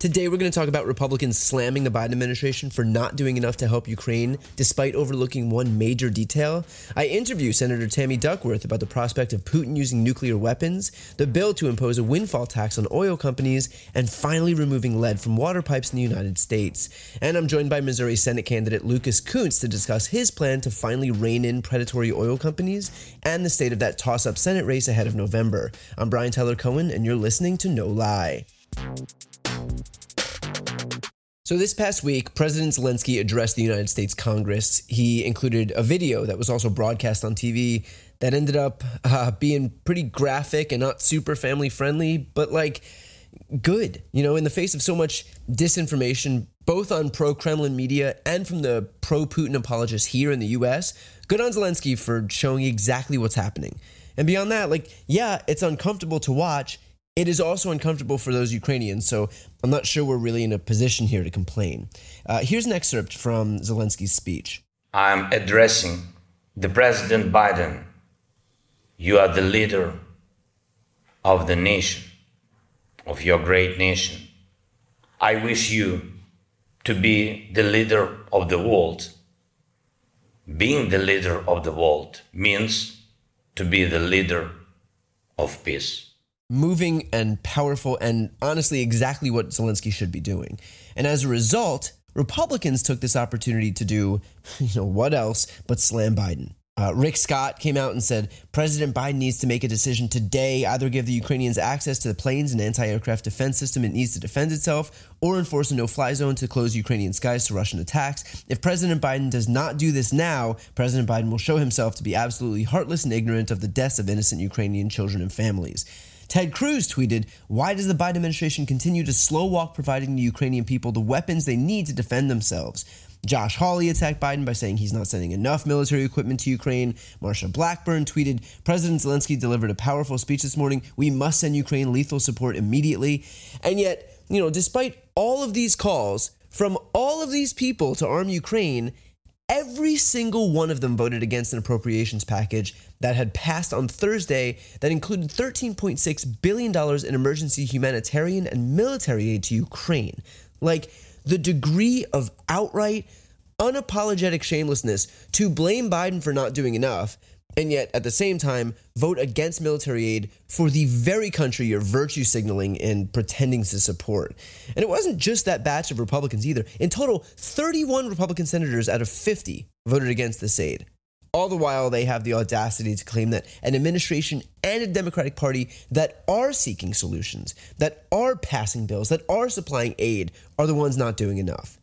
Today, we're going to talk about Republicans slamming the Biden administration for not doing enough to help Ukraine, despite overlooking one major detail. I interview Senator Tammy Duckworth about the prospect of Putin using nuclear weapons, the bill to impose a windfall tax on oil companies, and finally removing lead from water pipes in the United States. And I'm joined by Missouri Senate candidate Lucas Kunce to discuss his plan to finally rein in predatory oil companies and the state of that toss up Senate race ahead of November. I'm Brian Tyler Cohen, and you're listening to No Lie. So, this past week, President Zelensky addressed the United States Congress. He included a video that was also broadcast on TV that ended up uh, being pretty graphic and not super family friendly, but like good. You know, in the face of so much disinformation, both on pro Kremlin media and from the pro Putin apologists here in the US, good on Zelensky for showing exactly what's happening. And beyond that, like, yeah, it's uncomfortable to watch it is also uncomfortable for those Ukrainians, so I'm not sure we're really in a position here to complain. Uh, here's an excerpt from Zelensky's speech. I'm addressing the President Biden. You are the leader of the nation, of your great nation. I wish you to be the leader of the world. Being the leader of the world means to be the leader of peace moving and powerful and honestly exactly what Zelensky should be doing. And as a result, Republicans took this opportunity to do, you know, what else but slam Biden. Uh, Rick Scott came out and said President Biden needs to make a decision today either give the Ukrainians access to the planes and anti aircraft defense system it needs to defend itself, or enforce a no fly zone to close Ukrainian skies to Russian attacks. If President Biden does not do this now, President Biden will show himself to be absolutely heartless and ignorant of the deaths of innocent Ukrainian children and families. Ted Cruz tweeted, Why does the Biden administration continue to slow walk providing the Ukrainian people the weapons they need to defend themselves? Josh Hawley attacked Biden by saying he's not sending enough military equipment to Ukraine. Marsha Blackburn tweeted President Zelensky delivered a powerful speech this morning. We must send Ukraine lethal support immediately. And yet, you know, despite all of these calls from all of these people to arm Ukraine, every single one of them voted against an appropriations package that had passed on Thursday that included $13.6 billion in emergency humanitarian and military aid to Ukraine. Like, the degree of outright, unapologetic shamelessness to blame Biden for not doing enough and yet at the same time vote against military aid for the very country you're virtue signaling and pretending to support. And it wasn't just that batch of Republicans either. In total, 31 Republican senators out of 50 voted against this aid. All the while, they have the audacity to claim that an administration and a Democratic Party that are seeking solutions, that are passing bills, that are supplying aid, are the ones not doing enough.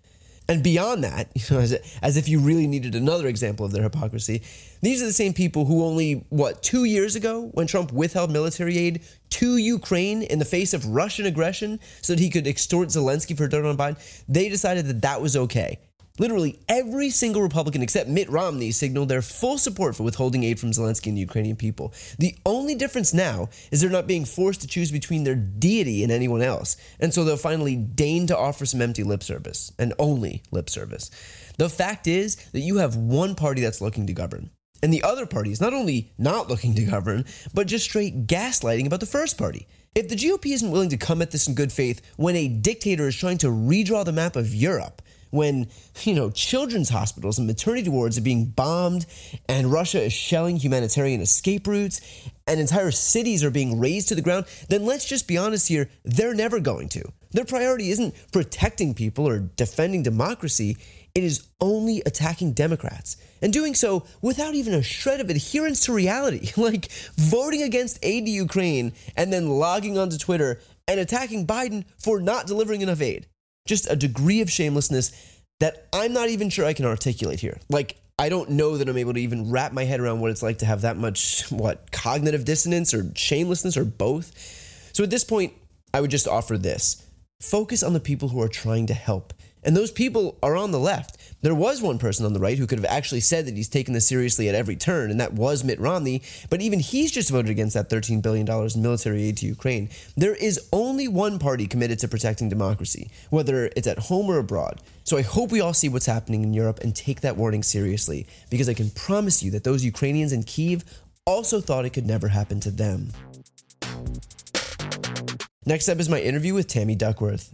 And beyond that, you know, as, if you really needed another example of their hypocrisy, these are the same people who only, what, two years ago, when Trump withheld military aid to Ukraine in the face of Russian aggression so that he could extort Zelensky for dirt on Biden, they decided that that was okay. Literally every single Republican except Mitt Romney signaled their full support for withholding aid from Zelensky and the Ukrainian people. The only difference now is they're not being forced to choose between their deity and anyone else. And so they'll finally deign to offer some empty lip service and only lip service. The fact is that you have one party that's looking to govern. And the other party is not only not looking to govern, but just straight gaslighting about the first party. If the GOP isn't willing to come at this in good faith when a dictator is trying to redraw the map of Europe, when, you know, children's hospitals and maternity wards are being bombed and Russia is shelling humanitarian escape routes and entire cities are being razed to the ground, then let's just be honest here, they're never going to. Their priority isn't protecting people or defending democracy, it is only attacking Democrats. And doing so without even a shred of adherence to reality, like voting against aid to Ukraine and then logging onto Twitter and attacking Biden for not delivering enough aid just a degree of shamelessness that I'm not even sure I can articulate here. Like, I don't know that I'm able to even wrap my head around what it's like to have that much, what, cognitive dissonance or shamelessness or both. So at this point, I would just offer this focus on the people who are trying to help And those people are on the left. There was one person on the right who could have actually said that he's taken this seriously at every turn, and that was Mitt Romney. But even he's just voted against that $13 billion in military aid to Ukraine. There is only one party committed to protecting democracy, whether it's at home or abroad. So I hope we all see what's happening in Europe and take that warning seriously, because I can promise you that those Ukrainians in Kiev also thought it could never happen to them. Next up is my interview with Tammy Duckworth.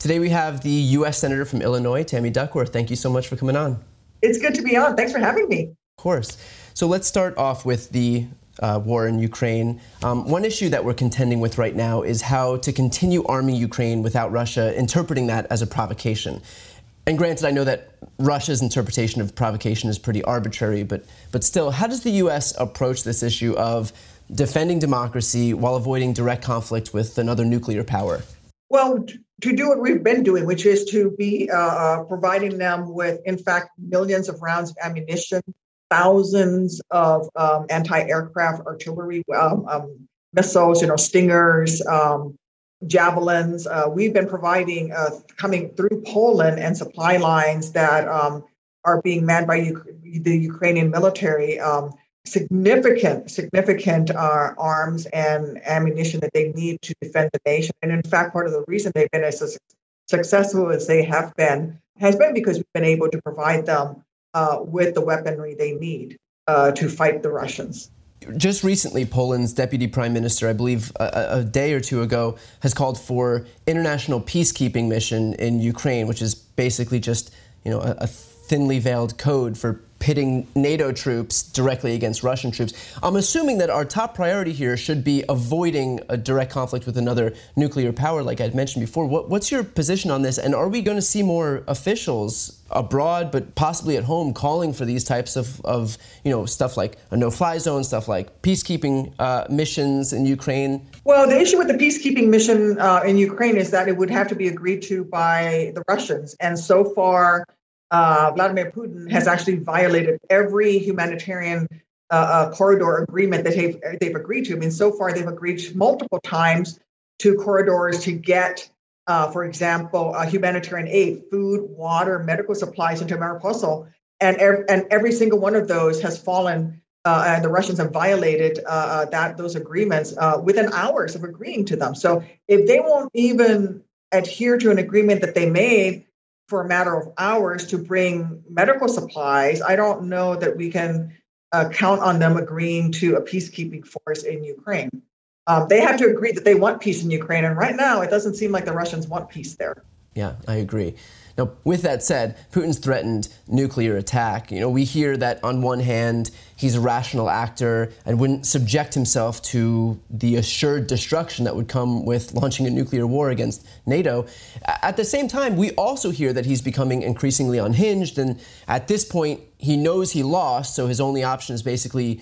Today we have the U.S. Senator from Illinois, Tammy Duckworth. Thank you so much for coming on. It's good to be on. Thanks for having me. Of course. So let's start off with the uh, war in Ukraine. Um, one issue that we're contending with right now is how to continue arming Ukraine without Russia interpreting that as a provocation. And granted, I know that Russia's interpretation of provocation is pretty arbitrary, but, but still, how does the U.S. approach this issue of defending democracy while avoiding direct conflict with another nuclear power? Well, to do what we've been doing, which is to be uh, uh, providing them with, in fact, millions of rounds of ammunition, thousands of um, anti-aircraft artillery um, um, missiles, you know, Stingers, um, javelins. Uh, we've been providing uh, coming through Poland and supply lines that um, are being manned by U- the Ukrainian military. Um, significant, significant uh, arms and ammunition that they need to defend the nation. And in fact, part of the reason they've been as successful as they have been has been because we've been able to provide them uh, with the weaponry they need uh, to fight the Russians. Just recently, Poland's deputy prime minister, I believe a, a, day or two ago, has called for international peacekeeping mission in Ukraine, which is basically just you know a, a thinly veiled code for pitting NATO troops directly against Russian troops. I'm assuming that our top priority here should be avoiding a direct conflict with another nuclear power, like I'd mentioned before. What, what's your position on this? And are we going to see more officials abroad, but possibly at home, calling for these types of, of you know, stuff like a no-fly zone, stuff like peacekeeping uh, missions in Ukraine? Well, the issue with the peacekeeping mission uh, in Ukraine is that it would have to be agreed to by the Russians, and so far uh, Vladimir Putin has actually violated every humanitarian uh, uh, corridor agreement that they've, they've agreed to. I mean, so far they've agreed multiple times to corridors to get, uh, for example, humanitarian aid, food, water, medical supplies into Mariupol, and ev- and every single one of those has fallen. Uh, and the Russians have violated uh, that those agreements within hours of agreeing to them. So if they won't even adhere to an agreement that they made, for a matter of hours to bring medical supplies, I don't know that we can uh, count on them agreeing to a peacekeeping force in Ukraine. Um, they have to agree that they want peace in Ukraine, and right now it doesn't seem like the Russians want peace there. Yeah, I agree. Now, with that said, Putin's threatened nuclear attack. You know, we hear that on one hand, he's a rational actor and wouldn't subject himself to the assured destruction that would come with launching a nuclear war against NATO. At the same time, we also hear that he's becoming increasingly unhinged, and at this point, he knows he lost, so his only option is basically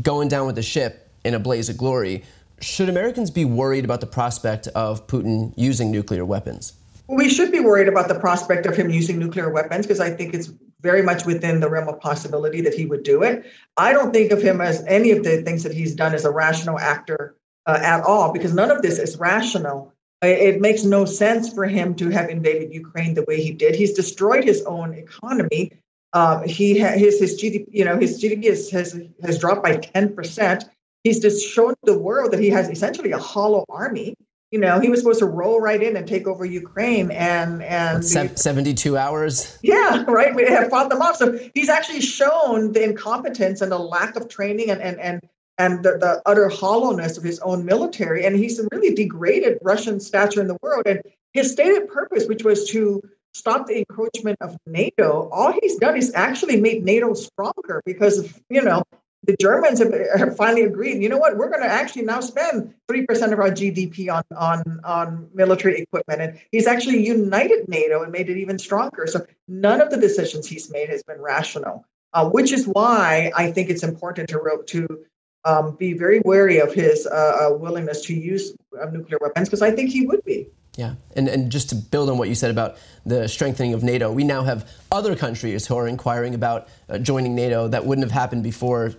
going down with the ship in a blaze of glory. Should Americans be worried about the prospect of Putin using nuclear weapons? We should be worried about the prospect of him using nuclear weapons because I think it's very much within the realm of possibility that he would do it. I don't think of him as any of the things that he's done as a rational actor uh, at all because none of this is rational. It makes no sense for him to have invaded Ukraine the way he did. He's destroyed his own economy. Uh, he ha- his his GDP, you know, his GDP is, has has dropped by ten percent. He's just shown the world that he has essentially a hollow army you know, he was supposed to roll right in and take over Ukraine and and what, 72 hours. Yeah, right. We have fought them off. So he's actually shown the incompetence and the lack of training and and and and the, the utter hollowness of his own military. And he's really degraded Russian stature in the world. And his stated purpose, which was to stop the encroachment of NATO, all he's done is actually made NATO stronger because of, you know, the Germans have, have finally agreed. You know what? We're going to actually now spend three percent of our GDP on on on military equipment, and he's actually united NATO and made it even stronger. So none of the decisions he's made has been rational, uh, which is why I think it's important to to um, be very wary of his uh, uh willingness to use uh, nuclear weapons because I think he would be. Yeah, and, and just to build on what you said about the strengthening of NATO, we now have other countries who are inquiring about uh, joining NATO that wouldn't have happened before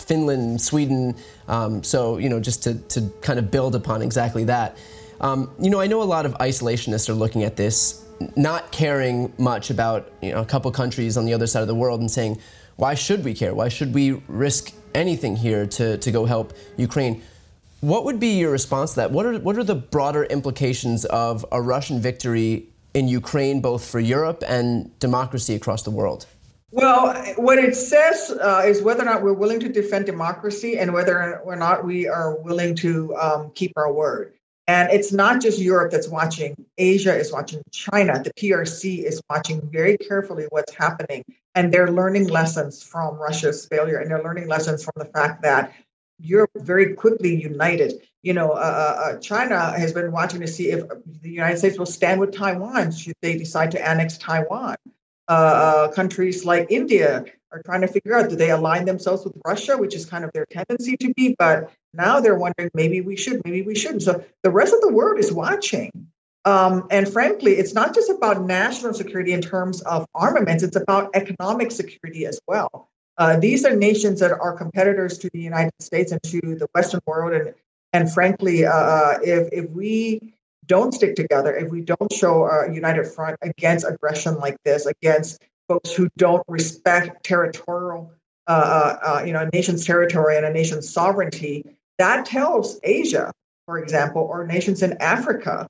Finland, Sweden. Um, so, you know, just to, to kind of build upon exactly that. Um, you know, I know a lot of isolationists are looking at this, not caring much about you know, a couple countries on the other side of the world and saying, why should we care? Why should we risk anything here to, to go help Ukraine? What would be your response to that? What are what are the broader implications of a Russian victory in Ukraine, both for Europe and democracy across the world? Well, what it says uh, is whether or not we're willing to defend democracy and whether or not we are willing to um, keep our word. And it's not just Europe that's watching, Asia is watching, China, the PRC is watching very carefully what's happening. And they're learning lessons from Russia's failure. And they're learning lessons from the fact that Europe very quickly united. You know, uh, uh, uh, China has been watching to see if the United States will stand with Taiwan should they decide to annex Taiwan. Uh, uh, countries like India are trying to figure out do they align themselves with Russia, which is kind of their tendency to be. But now they're wondering maybe we should, maybe we shouldn't. So the rest of the world is watching. Um, and frankly, it's not just about national security in terms of armaments, it's about economic security as well. Uh, these are nations that are competitors to the United States and to the Western world. And, and frankly, uh, uh, if, if we don't stick together, if we don't show a united front against aggression like this, against folks who don't respect territorial, uh, uh, you know, a nation's territory and a nation's sovereignty, that tells Asia, for example, or nations in Africa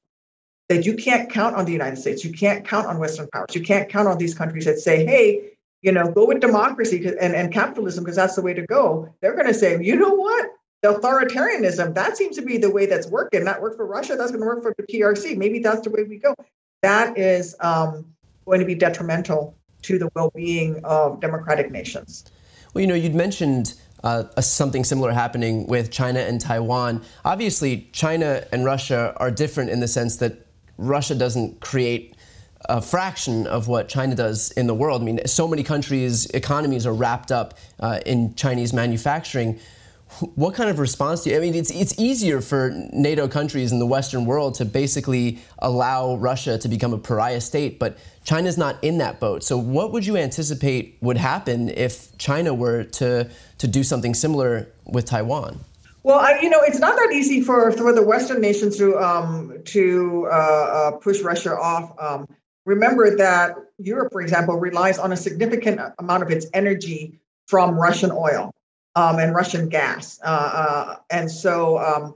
that you can't count on the United States, you can't count on Western powers, you can't count on these countries that say, hey, you know, go with democracy and, and capitalism because that's the way to go. They're going to say, you know what? The authoritarianism, that seems to be the way that's working. That worked for Russia. That's going to work for the PRC. Maybe that's the way we go. That is um, going to be detrimental to the well being of democratic nations. Well, you know, you'd mentioned uh, something similar happening with China and Taiwan. Obviously, China and Russia are different in the sense that Russia doesn't create a fraction of what China does in the world. I mean, so many countries' economies are wrapped up uh, in Chinese manufacturing. What kind of response do you? I mean, it's it's easier for NATO countries in the Western world to basically allow Russia to become a pariah state, but China's not in that boat. So, what would you anticipate would happen if China were to to do something similar with Taiwan? Well, I, you know, it's not that easy for for the Western nations to um, to uh, uh, push Russia off. Um, Remember that Europe, for example, relies on a significant amount of its energy from Russian oil um, and Russian gas. Uh, uh, and so, um,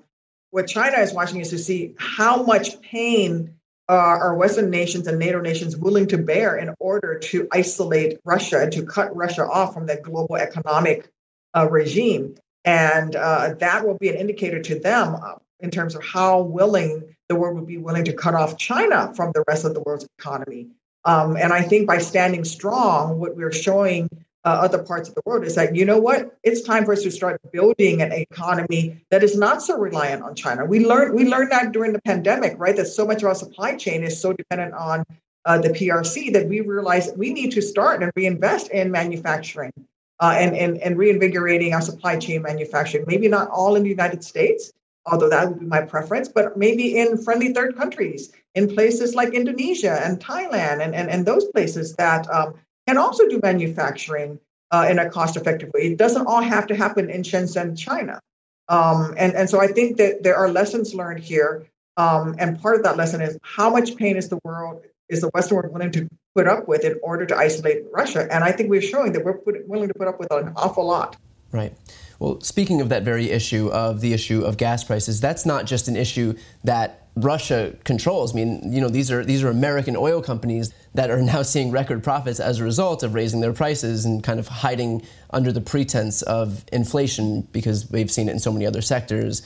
what China is watching is to see how much pain uh, are Western nations and NATO nations willing to bear in order to isolate Russia and to cut Russia off from that global economic uh, regime. And uh, that will be an indicator to them uh, in terms of how willing the world would be willing to cut off China from the rest of the world's economy. Um, and I think by standing strong, what we're showing uh, other parts of the world is that, you know what, it's time for us to start building an economy that is not so reliant on China. We learned, we learned that during the pandemic, right? That so much of our supply chain is so dependent on uh, the PRC that we realized we need to start and reinvest in manufacturing uh, and, and, and reinvigorating our supply chain manufacturing. Maybe not all in the United States, although that would be my preference, but maybe in friendly third countries, in places like Indonesia and Thailand and, and, and those places that um, can also do manufacturing uh, in a cost effective way. It doesn't all have to happen in Shenzhen, China. Um, and, and so I think that there are lessons learned here. Um, and part of that lesson is how much pain is the world, is the Western world willing to put up with in order to isolate Russia? And I think we're showing that we're put, willing to put up with an awful lot. Right. Well, speaking of that very issue of the issue of gas prices, that's not just an issue that Russia controls. I mean, you know, these are these are American oil companies that are now seeing record profits as a result of raising their prices and kind of hiding under the pretense of inflation because we've seen it in so many other sectors,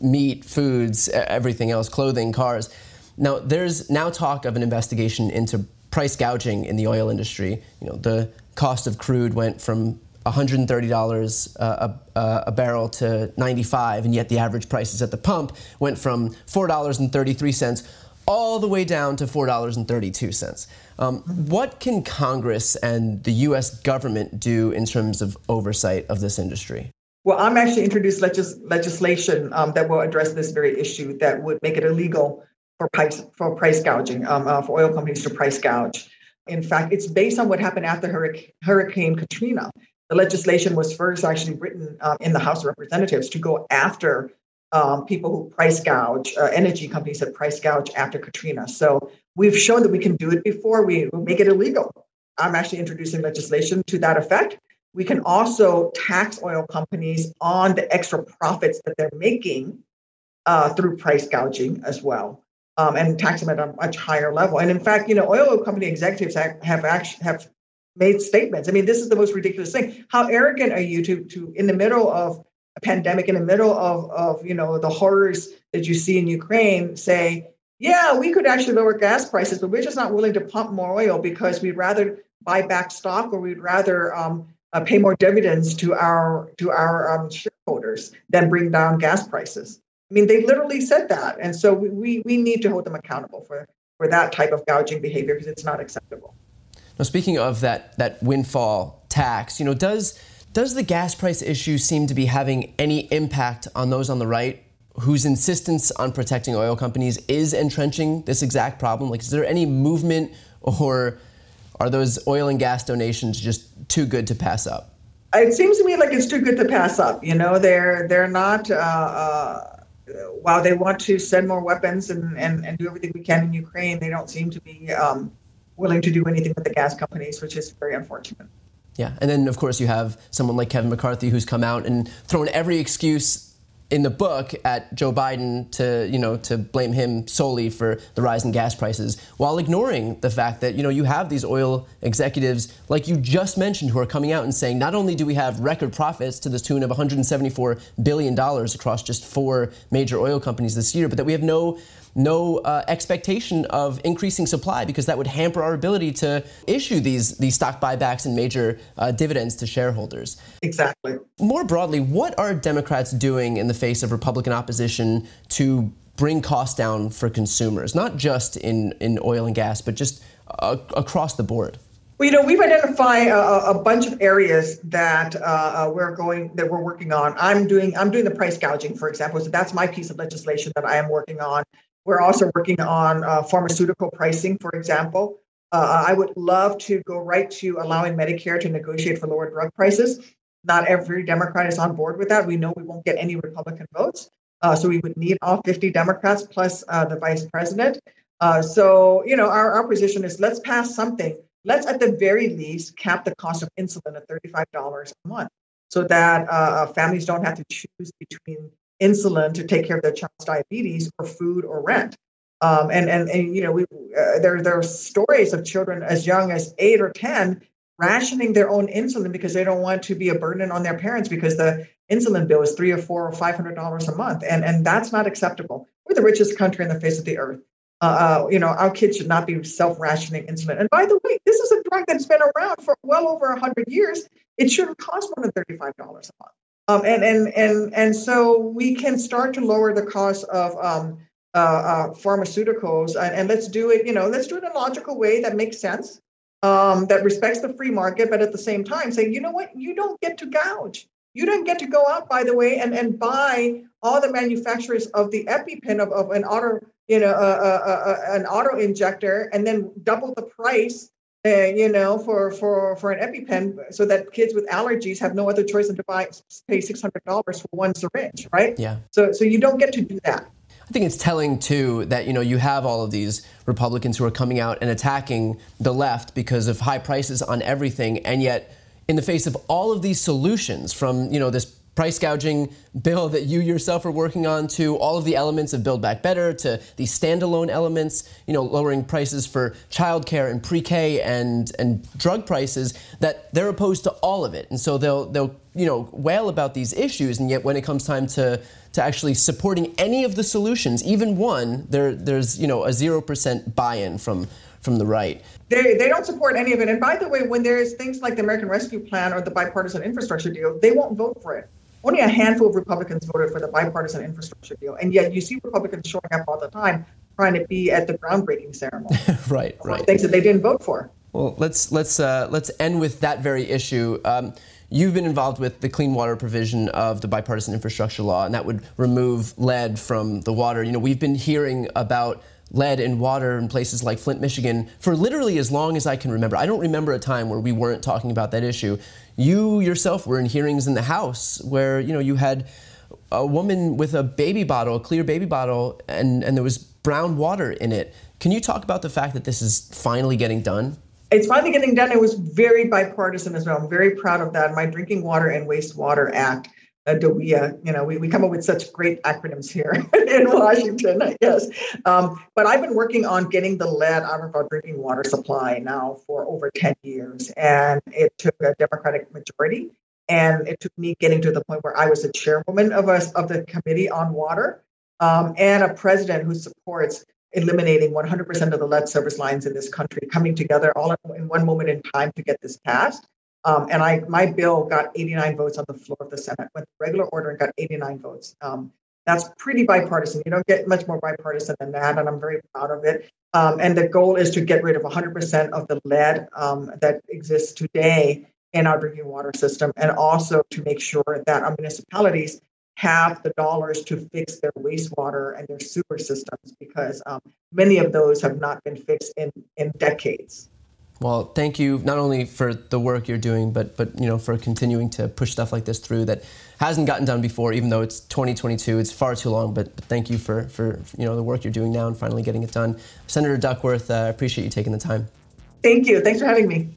meat, foods, everything else, clothing, cars. Now, there's now talk of an investigation into price gouging in the oil industry. You know, the cost of crude went from $130 a, a, a, barrel to 95 and yet the average prices at the pump went from $4.33 all the way down to $4.32. Um, what can Congress and the U.S. government do in terms of oversight of this industry? Well, I'm actually introduced legis- legislation um, that will address this very issue that would make it illegal for price for price gouging um, uh, for oil companies to price gouge. In fact, it's based on what happened after Hurricane Katrina. The legislation was first actually written um, in the House of Representatives to go after um, people who price gouge, uh, energy companies that price gouge after Katrina. So we've shown that we can do it before we make it illegal. I'm actually introducing legislation to that effect. We can also tax oil companies on the extra profits that they're making uh, through price gouging as well. Um, and tax them at a much higher level. And in fact, you know, oil company executives have, have actually have made statements. I mean, this is the most ridiculous thing. How arrogant are you to to in the middle of a pandemic, in the middle of of you know the horrors that you see in Ukraine, say, yeah, we could actually lower gas prices, but we're just not willing to pump more oil because we'd rather buy back stock or we'd rather um, uh, pay more dividends to our to our um, shareholders than bring down gas prices. I mean, they literally said that, and so we we need to hold them accountable for for that type of gouging behavior because it's not acceptable. Now, speaking of that that windfall tax, you know, does does the gas price issue seem to be having any impact on those on the right whose insistence on protecting oil companies is entrenching this exact problem? Like, is there any movement, or are those oil and gas donations just too good to pass up? It seems to me like it's too good to pass up. You know, they're they're not. Uh, uh, while they want to send more weapons and, and, and do everything we can in Ukraine, they don't seem to be um, willing to do anything with the gas companies, which is very unfortunate. Yeah, and then of course you have someone like Kevin McCarthy who's come out and thrown every excuse in the book at Joe Biden to you know to blame him solely for the rise in gas prices, while ignoring the fact that you know you have these oil executives like you just mentioned who are coming out and saying not only do we have record profits to the tune of 174 billion dollars across just four major oil companies this year, but that we have no no uh, expectation of increasing supply because that would hamper our ability to issue these these stock buybacks and major uh, dividends to shareholders. Exactly. More broadly, what are Democrats doing in the face of Republican opposition to bring costs down for consumers, not just in, in oil and gas, but just uh, across the board? Well, you know, we've identified a, a bunch of areas that uh, uh, we're going that we're working on. I'm doing I'm doing the price gouging, for example. So that's my piece of legislation that I am working on. We're also working on uh, pharmaceutical pricing, for example. Uh, I would love to go right to allowing Medicare to negotiate for lower drug prices. Not every Democrat is on board with that. We know we won't get any Republican votes. Uh, so we would need all 50 Democrats plus uh, the vice president. Uh, so, you know, our, our position is let's pass something. Let's at the very least cap the cost of insulin at $35 a month so that uh, families don't have to choose between insulin to take care of their child's diabetes or food or rent. Um, and, and, and, you know, we, uh, there, there are stories of children as young as eight or 10 rationing their own insulin because they don't want to be a burden on their parents because the insulin bill is three or four or five hundred dollars a month, and and that's not acceptable. We're the richest country on the face of the earth. Uh, uh, you know, our kids should not be self-rationing insulin. And by the way, this is a drug that's been around for well over hundred years. It shouldn't cost more than thirty-five dollars a month. Um, and and and and so we can start to lower the cost of um, uh, uh, pharmaceuticals, and, and, let's do it. You know, let's do it in a logical way that makes sense, um, that respects the free market, but at the same time, saying, you know what, you don't get to gouge. You don't get to go out, by the way, and, and buy all the manufacturers of the EpiPen of, of an auto, you know, uh, uh, uh, an auto injector, and then double the price uh, you know, for for for an EpiPen, so that kids with allergies have no other choice than to buy pay six hundred dollars for one syringe, right? Yeah. So so you don't get to do that. I think it's telling too that you know you have all of these Republicans who are coming out and attacking the left because of high prices on everything, and yet in the face of all of these solutions, from you know this price gouging bill that you yourself are working on to all of the elements of Build Back Better to the standalone elements, you know, lowering prices for childcare and pre-K and and drug prices that they're opposed to all of it. And so they'll they'll you know wail about these issues and yet when it comes time to to actually supporting any of the solutions, even one, there there's you know a 0% buy-in from from the right. They, they don't support any of it. And by the way, when there's things like the American Rescue Plan or the bipartisan infrastructure deal, they won't vote for it only a handful of Republicans voted for the bipartisan infrastructure deal. And yet you see Republicans showing up all the time trying to be at the groundbreaking ceremony. right, right. Things that they didn't vote for. Well, let's let's uh, let's end with that very issue. Um, you've been involved with the clean water provision of the bipartisan infrastructure law, and that would remove lead from the water. You know, we've been hearing about lead in water in places like Flint, Michigan for literally as long as I can remember. I don't remember a time where we weren't talking about that issue. You yourself were in hearings in the House where, you know, you had a woman with a baby bottle, a clear baby bottle, and, and there was brown water in it. Can you talk about the fact that this is finally getting done? It's finally getting done. It was very bipartisan as well. I'm very proud of that. My Drinking Water and Wastewater Act DOWEA. You know, we, we come up with such great acronyms here in Washington, I guess. Um, but I've been working on getting the lead out of our drinking water supply now for over 10 years. And it took a Democratic majority. And it took me getting to the point where I was the chairwoman of us of the committee on water um, and a president who supports eliminating 100% of the lead service lines in this country, coming together all in one moment in time to get this passed. Um, and I, my bill got 89 votes on the floor of the Senate. Went regular order and got 89 votes. Um, that's pretty bipartisan. You don't get much more bipartisan than that, and I'm very proud of it. Um, and the goal is to get rid of 100% of the lead um, that exists today in our drinking water system, and also to make sure that our municipalities have the dollars to fix their wastewater and their sewer systems because um, many of those have not been fixed in, in decades. Well, thank you not only for the work you're doing, but but you know for continuing to push stuff like this through that hasn't gotten done before. Even though it's 2022, it's far too long. But, but thank you for for you know the work you're doing now and finally getting it done, Senator Duckworth. I uh, appreciate you taking the time. Thank you. Thanks for having me.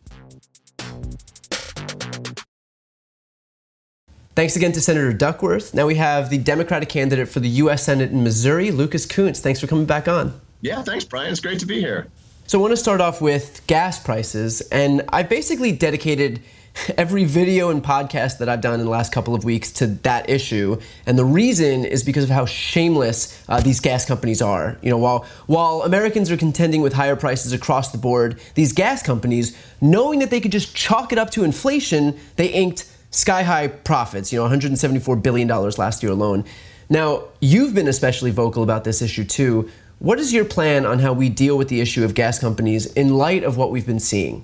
Thanks again to Senator Duckworth. Now we have the Democratic candidate for the U.S. Senate in Missouri, Lucas Kunce. Thanks for coming back on. Yeah, thanks, Brian. It's great to be here. So I want to start off with gas prices, and I basically dedicated every video and podcast that I've done in the last couple of weeks to that issue. And the reason is because of how shameless uh, these gas companies are. You know, while while Americans are contending with higher prices across the board, these gas companies, knowing that they could just chalk it up to inflation, they inked sky high profits. You know, 174 billion dollars last year alone. Now, you've been especially vocal about this issue too. What is your plan on how we deal with the issue of gas companies in light of what we've been seeing?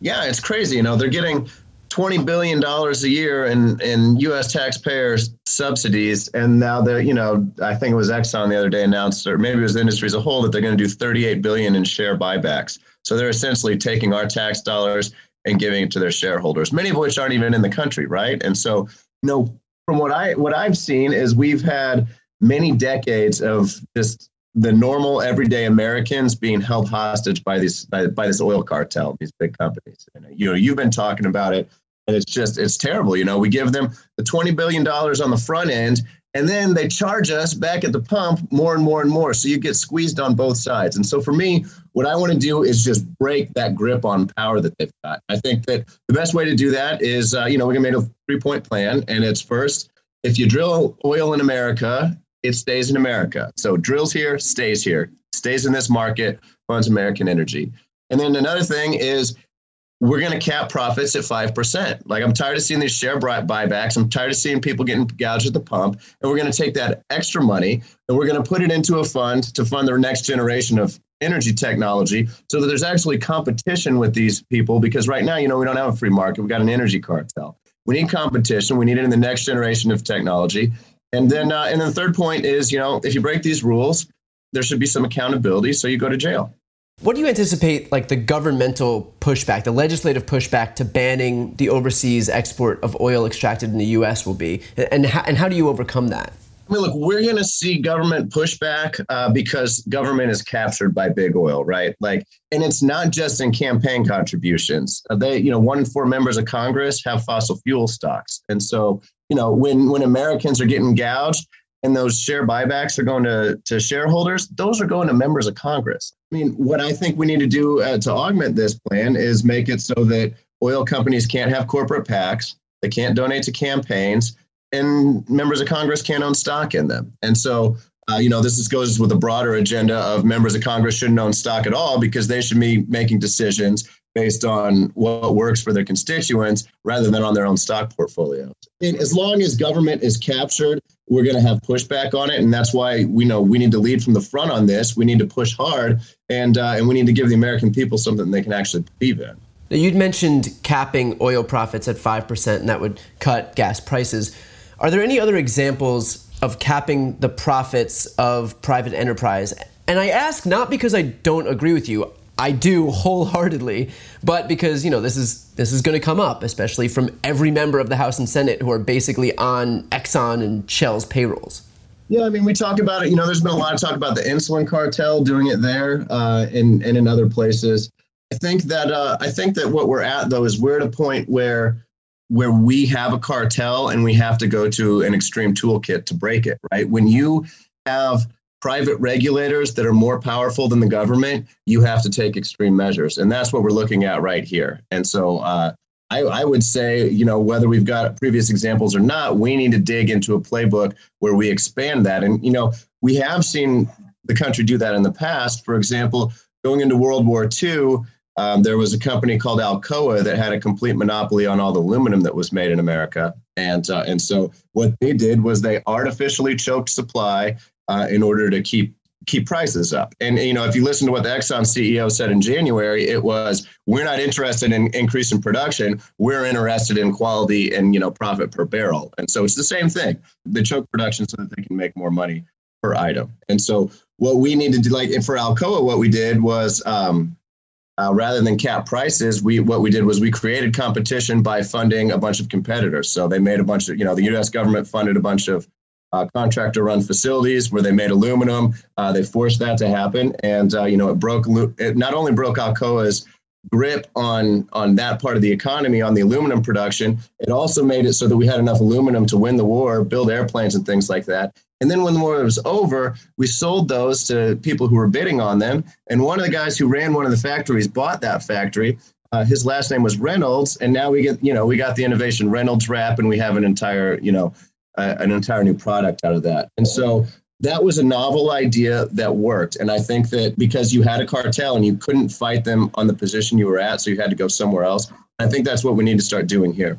Yeah, it's crazy. You know, they're getting $20 billion a year in, in U.S. taxpayers subsidies. And now they're, you know, I think it was Exxon the other day announced, or maybe it was the industry as a whole, that they're going to do 38 billion in share buybacks. So they're essentially taking our tax dollars and giving it to their shareholders, many of which aren't even in the country, right? And so, you know, from what I what I've seen is we've had many decades of just the normal everyday Americans being held hostage by these by, by this oil cartel, these big companies. And, you know, you've been talking about it, and it's just it's terrible. You know, we give them the twenty billion dollars on the front end, and then they charge us back at the pump more and more and more. So you get squeezed on both sides. And so for me, what I want to do is just break that grip on power that they've got. I think that the best way to do that is, uh, you know, we're gonna make a three point plan, and it's first. If you drill oil in America, it stays in America. So drills here, stays here, stays in this market, funds American energy. And then another thing is we're going to cap profits at 5%. Like I'm tired of seeing these share buybacks. I'm tired of seeing people getting gouged at the pump. And we're going to take that extra money and we're going to put it into a fund to fund the next generation of energy technology so that there's actually competition with these people because right now, you know, we don't have a free market. We've got an energy cartel. We need competition. We need it in the next generation of technology. And then, uh, and then the third point is, you know, if you break these rules, there should be some accountability. So you go to jail. What do you anticipate, like the governmental pushback, the legislative pushback to banning the overseas export of oil extracted in the U.S. will be, and how, and how do you overcome that? I mean, look, we're going to see government pushback uh, because government is captured by big oil, right? Like, and it's not just in campaign contributions. They, you know, one in four members of Congress have fossil fuel stocks, and so, you know, when when Americans are getting gouged, and those share buybacks are going to, to shareholders, those are going to members of Congress. I mean, what I think we need to do uh, to augment this plan is make it so that oil companies can't have corporate PACs, they can't donate to campaigns, and members of Congress can't own stock in them. And so, uh, you know, this is, goes with a broader agenda of members of Congress shouldn't own stock at all because they should be making decisions based on what works for their constituents rather than on their own stock portfolios. And as long as government is captured, we're going to have pushback on it, and that's why we know we need to lead from the front on this. We need to push hard, and uh, and we need to give the American people something they can actually believe in. Now, you'd mentioned capping oil profits at five percent, and that would cut gas prices. Are there any other examples of capping the profits of private enterprise? And I ask not because I don't agree with you. I do wholeheartedly, but because you know this is this is going to come up, especially from every member of the House and Senate who are basically on Exxon and Shell's payrolls. Yeah, I mean, we talk about it. You know, there's been a lot of talk about the insulin cartel doing it there, uh, and and in other places. I think that uh, I think that what we're at though is we're at a point where where we have a cartel and we have to go to an extreme toolkit to break it. Right when you have private regulators that are more powerful than the government, you have to take extreme measures. And that's what we're looking at right here. And so uh, I, I, would say, you know, whether we've got previous examples or not, we need to dig into a playbook where we expand that. And, you know, we have seen the country do that in the past. For example, going into World War II, um, there was a company called Alcoa that had a complete monopoly on all the aluminum that was made in America. And, uh, and so what they did was they artificially choked supply uh, in order to keep keep prices up. And you know, if you listen to what the Exxon CEO said in January, it was we're not interested in increasing production. We're interested in quality and you know profit per barrel. And so it's the same thing. They choke production so that they can make more money per item. And so what we need to do, like for Alcoa, what we did was. Um, uh, rather than cap prices, we what we did was we created competition by funding a bunch of competitors. So they made a bunch of, you know, the U.S. government funded a bunch of uh, contractor run facilities where they made aluminum. Uh, they forced that to happen. And, uh, you know, it broke, it not only broke Alcoa's grip on, on that part of the economy, on the aluminum production, it also made it so that we had enough aluminum to win the war, build airplanes and things like that. And then when the war was over, we sold those to people who were bidding on them. And one of the guys who ran one of the factories bought that factory. Uh, his last name was Reynolds, and now we get, you know, we got the innovation Reynolds wrap, and we have an entire, you know, an entire new product out of that. And so that was a novel idea that worked. And I think that because you had a cartel and you couldn't fight them on the position you were at, so you had to go somewhere else. I think that's what we need to start doing here.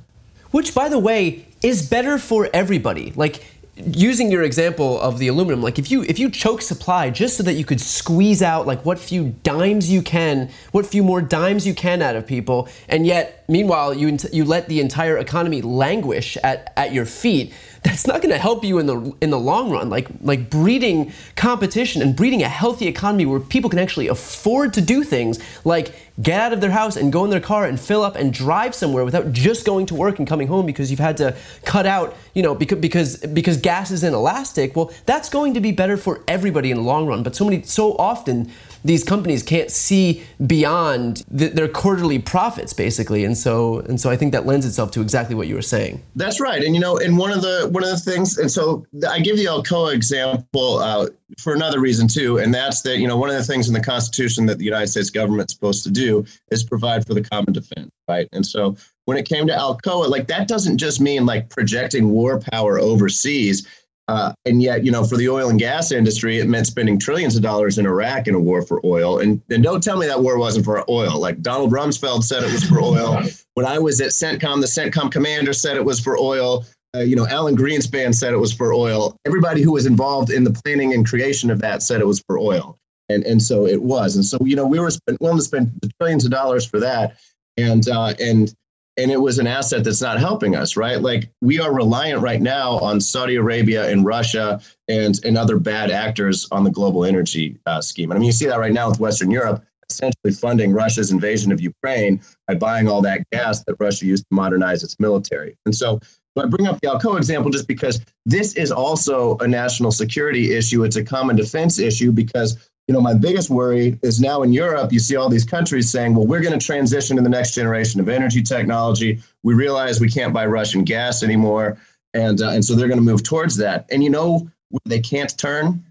Which, by the way, is better for everybody. Like, using your example of the aluminum like if you if you choke supply just so that you could squeeze out like what few dimes you can what few more dimes you can out of people and yet meanwhile you you let the entire economy languish at at your feet that's not going to help you in the in the long run. Like like breeding competition and breeding a healthy economy where people can actually afford to do things like get out of their house and go in their car and fill up and drive somewhere without just going to work and coming home because you've had to cut out, you know, because because because gas is inelastic. Well, that's going to be better for everybody in the long run. But so many so often these companies can't see beyond th- their quarterly profits basically. And so and so i think that lends itself to exactly what you were saying. That's right. And you know and one of the one of the things and so i give the alcoa example uh, for another reason too and that's that you know one of the things in the constitution that the united states government's supposed to do is provide for the common defense right? And so when it came to alcoa like that doesn't just mean like projecting war power overseas uh, and yet, you know, for the oil and gas industry, it meant spending trillions of dollars in Iraq in a war for oil. And, and don't tell me that war wasn't for oil. Like Donald Rumsfeld said it was for oil. When I was at CENTCOM, the CENTCOM commander said it was for oil. Uh, you know, Alan Greenspan said it was for oil. Everybody who was involved in the planning and creation of that said it was for oil. And, and so it was. And so, you know, we were spend, willing to spend trillions of dollars for that. And, uh, and and it was an asset that's not helping us, right? Like we are reliant right now on Saudi Arabia and Russia and, and other bad actors on the global energy uh, scheme. And I mean, you see that right now with Western Europe essentially funding Russia's invasion of Ukraine by buying all that gas that Russia used to modernize its military. And so, so I bring up the Alcoa example just because this is also a national security issue. It's a common defense issue because you know, my biggest worry is now in Europe, you see all these countries saying, well, we're going to transition to the next generation of energy technology. We realize we can't buy Russian gas anymore. And, uh, and so they're going to move towards that. And you know, they can't turn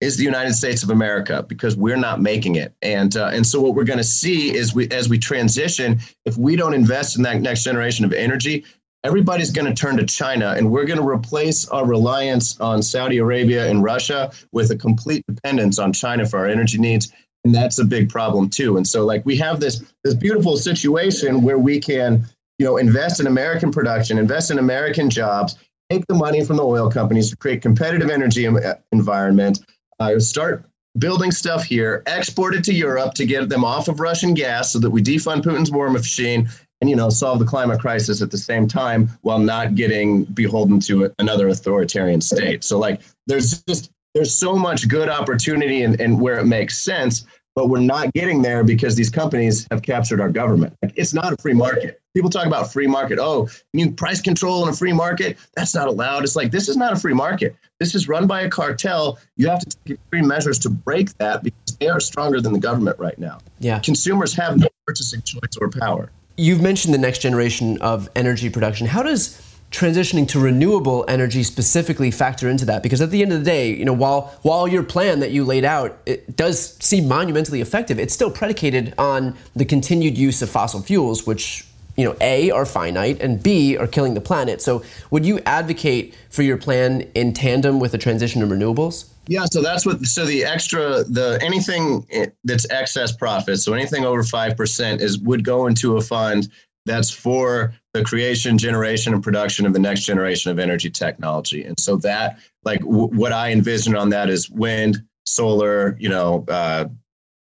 is the United States of America because we're not making it. And, uh, and so what we're going to see is we, as we transition, if we don't invest in that next generation of energy, everybody's going to turn to China, and we're going to replace our reliance on Saudi Arabia and Russia with a complete dependence on China for our energy needs. And that's a big problem too. And so, like, we have this this beautiful situation where we can, you know, invest in American production, invest in American jobs, take the money from the oil companies to create competitive energy environment, uh, start building stuff here, export it to Europe to get them off of Russian gas so that we defund Putin's war machine and you know solve the climate crisis at the same time while not getting beholden to another authoritarian state. So like there's just there's so much good opportunity and, and where it makes sense but we're not getting there because these companies have captured our government. Like, it's not a free market. People talk about free market. Oh you price control in a free market? That's not allowed. It's like this is not a free market. This is run by a cartel. You have to take extreme measures to break that because they are stronger than the government right now. Yeah. Consumers have no purchasing choice or power You've mentioned the next generation of energy production. How does transitioning to renewable energy specifically factor into that? Because at the end of the day, you know, while while your plan that you laid out it does seem monumentally effective, it's still predicated on the continued use of fossil fuels, which you know, A, are finite, and B, are killing the planet. So, would you advocate for your plan in tandem with the transition to renewables? Yeah, so that's what. So the extra, the anything that's excess profit, so anything over five percent, is would go into a fund that's for the creation, generation, and production of the next generation of energy technology. And so that, like, w- what I envision on that is wind, solar, you know, uh,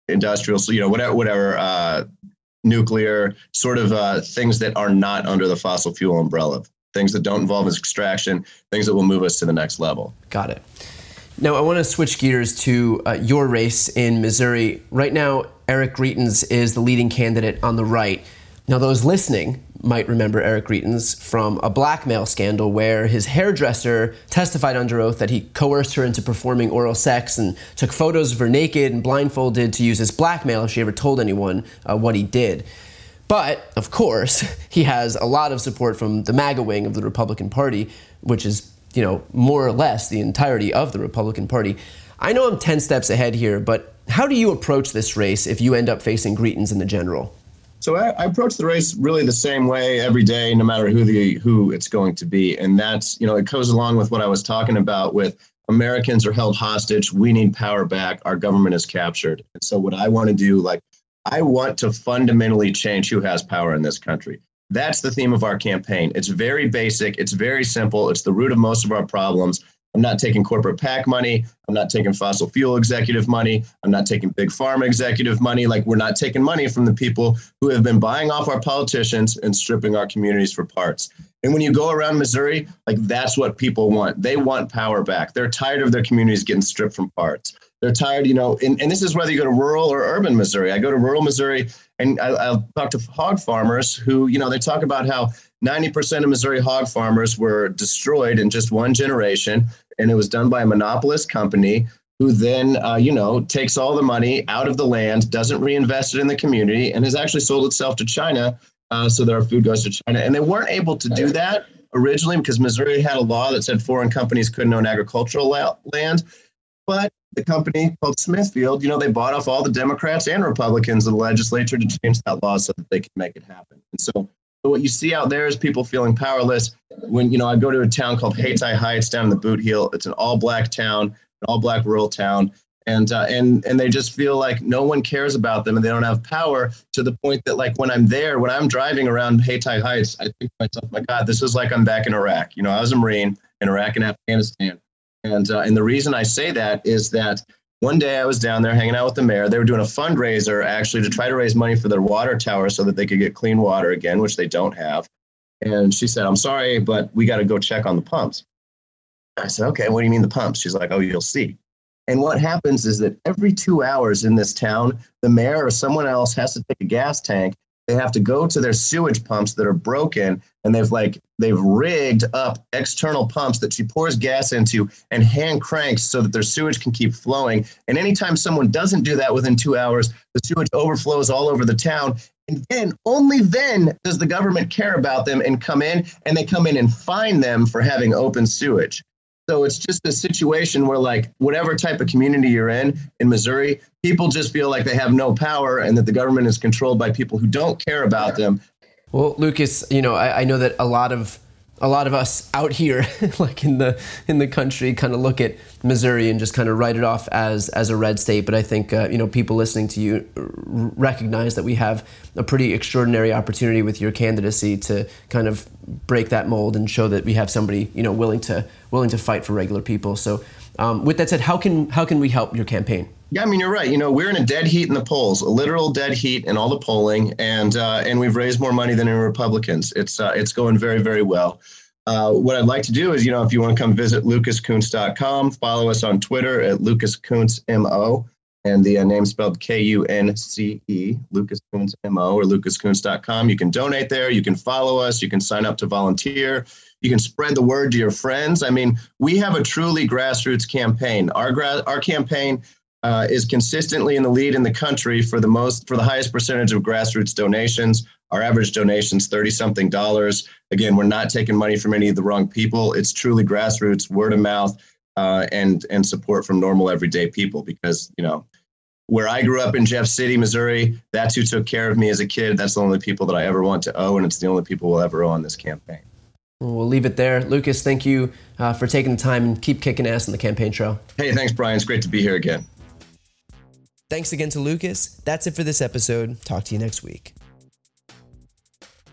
industrial, so you know, whatever, whatever, uh, nuclear, sort of uh, things that are not under the fossil fuel umbrella, things that don't involve extraction, things that will move us to the next level. Got it. Now, I want to switch gears to uh, your race in Missouri. Right now, Eric Greitens is the leading candidate on the right. Now, those listening might remember Eric Greitens from a blackmail scandal where his hairdresser testified under oath that he coerced her into performing oral sex and took photos of her naked and blindfolded to use as blackmail if she ever told anyone uh, what he did. But, of course, he has a lot of support from the MAGA wing of the Republican Party, which is you know, more or less the entirety of the Republican Party. I know I'm 10 steps ahead here, but how do you approach this race if you end up facing Greitens in the general? So I, I, approach the race really the same way every day, no matter who the who it's going to be, and that's you know it goes along with what I was talking about with Americans are held hostage. We need power back. Our government is captured. And so what I want to do, like I want to fundamentally change who has power in this country. That's the theme of our campaign. It's very basic, it's very simple, it's the root of most of our problems. I'm not taking corporate PAC money. I'm not taking fossil fuel executive money. I'm not taking big pharma executive money. Like, we're not taking money from the people who have been buying off our politicians and stripping our communities for parts. And when you go around Missouri, like, that's what people want. They want power back. They're tired of their communities getting stripped from parts. They're tired, you know, and, and this is whether you go to rural or urban Missouri. I go to rural Missouri and I, I'll talk to hog farmers who, you know, they talk about how 90% of Missouri hog farmers were destroyed in just one generation. And it was done by a monopolist company who then, uh, you know, takes all the money out of the land, doesn't reinvest it in the community, and has actually sold itself to China. Uh, so that our food goes to China. And they weren't able to do that originally because Missouri had a law that said foreign companies couldn't own agricultural land. But the company called Smithfield, you know, they bought off all the Democrats and Republicans in the legislature to change that law so that they could make it happen. And so, so what you see out there is people feeling powerless. When, you know, I go to a town called Hayti Heights down in the Boot Heel. It's an all black town, an all black rural town. And, uh, and, and they just feel like no one cares about them and they don't have power to the point that like when I'm there, when I'm driving around Hayti Heights, I think to myself, my God, this is like I'm back in Iraq. You know, I was a Marine in Iraq and Afghanistan and, uh, and the reason I say that is that One day I was down there hanging out with the mayor. They were doing a fundraiser actually to try to raise money for their water tower so that they could get clean water again, which they don't have. And she said, I'm sorry, but we got to go check on the pumps. I said, okay, what do you mean the pumps? She's like, oh, you'll see. And what happens is that every two hours in this town, the mayor or someone else has to take a gas tank. They have to go to their sewage pumps that are broken, and they've like they've rigged up external pumps that she pours gas into and hand cranks so that their sewage can keep flowing. And anytime someone doesn't do that within two hours, the sewage overflows all over the town. And then, only then, does the government care about them and come in, and they come in and fine them for having open sewage. So it's just a situation where, like, whatever type of community you're in in Missouri, people just feel like they have no power and that the government is controlled by people who don't care about them. Well, Lucas, you know, I, I know that a lot of a lot of us out here, like in the in the country, kind of look at Missouri and just kind of write it off as as a red state. But I think uh, you know people listening to you recognize that we have a pretty extraordinary opportunity with your candidacy to kind of break that mold and show that we have somebody you know willing to willing to fight for regular people. So, um, with that said, how can how can we help your campaign? Yeah, I mean you're right. You know, we're in a dead heat in the polls, a literal dead heat in all the polling, and uh, and we've raised more money than any Republicans. It's uh, it's going very very well. Uh, what I'd like to do is, you know, if you want to come visit lucaskunce.com, follow us on Twitter at lucaskuncemo, and the uh, name spelled K-U-N-C-E, Lucas Mo, or lucaskunce.com. You can donate there. You can follow us. You can sign up to volunteer. You can spread the word to your friends. I mean, we have a truly grassroots campaign. Our gra- our campaign uh, is consistently in the lead in the country for the most for the highest percentage of grassroots donations. Our average donations thirty something dollars. Again, we're not taking money from any of the wrong people. It's truly grassroots, word of mouth, uh, and and support from normal everyday people. Because you know, where I grew up in Jeff City, Missouri, that's who took care of me as a kid. That's the only people that I ever want to owe, and it's the only people we'll ever owe on this campaign. We'll leave it there. Lucas, thank you uh, for taking the time and keep kicking ass in the campaign trail. Hey, thanks, Brian. It's great to be here again. Thanks again to Lucas. That's it for this episode. Talk to you next week.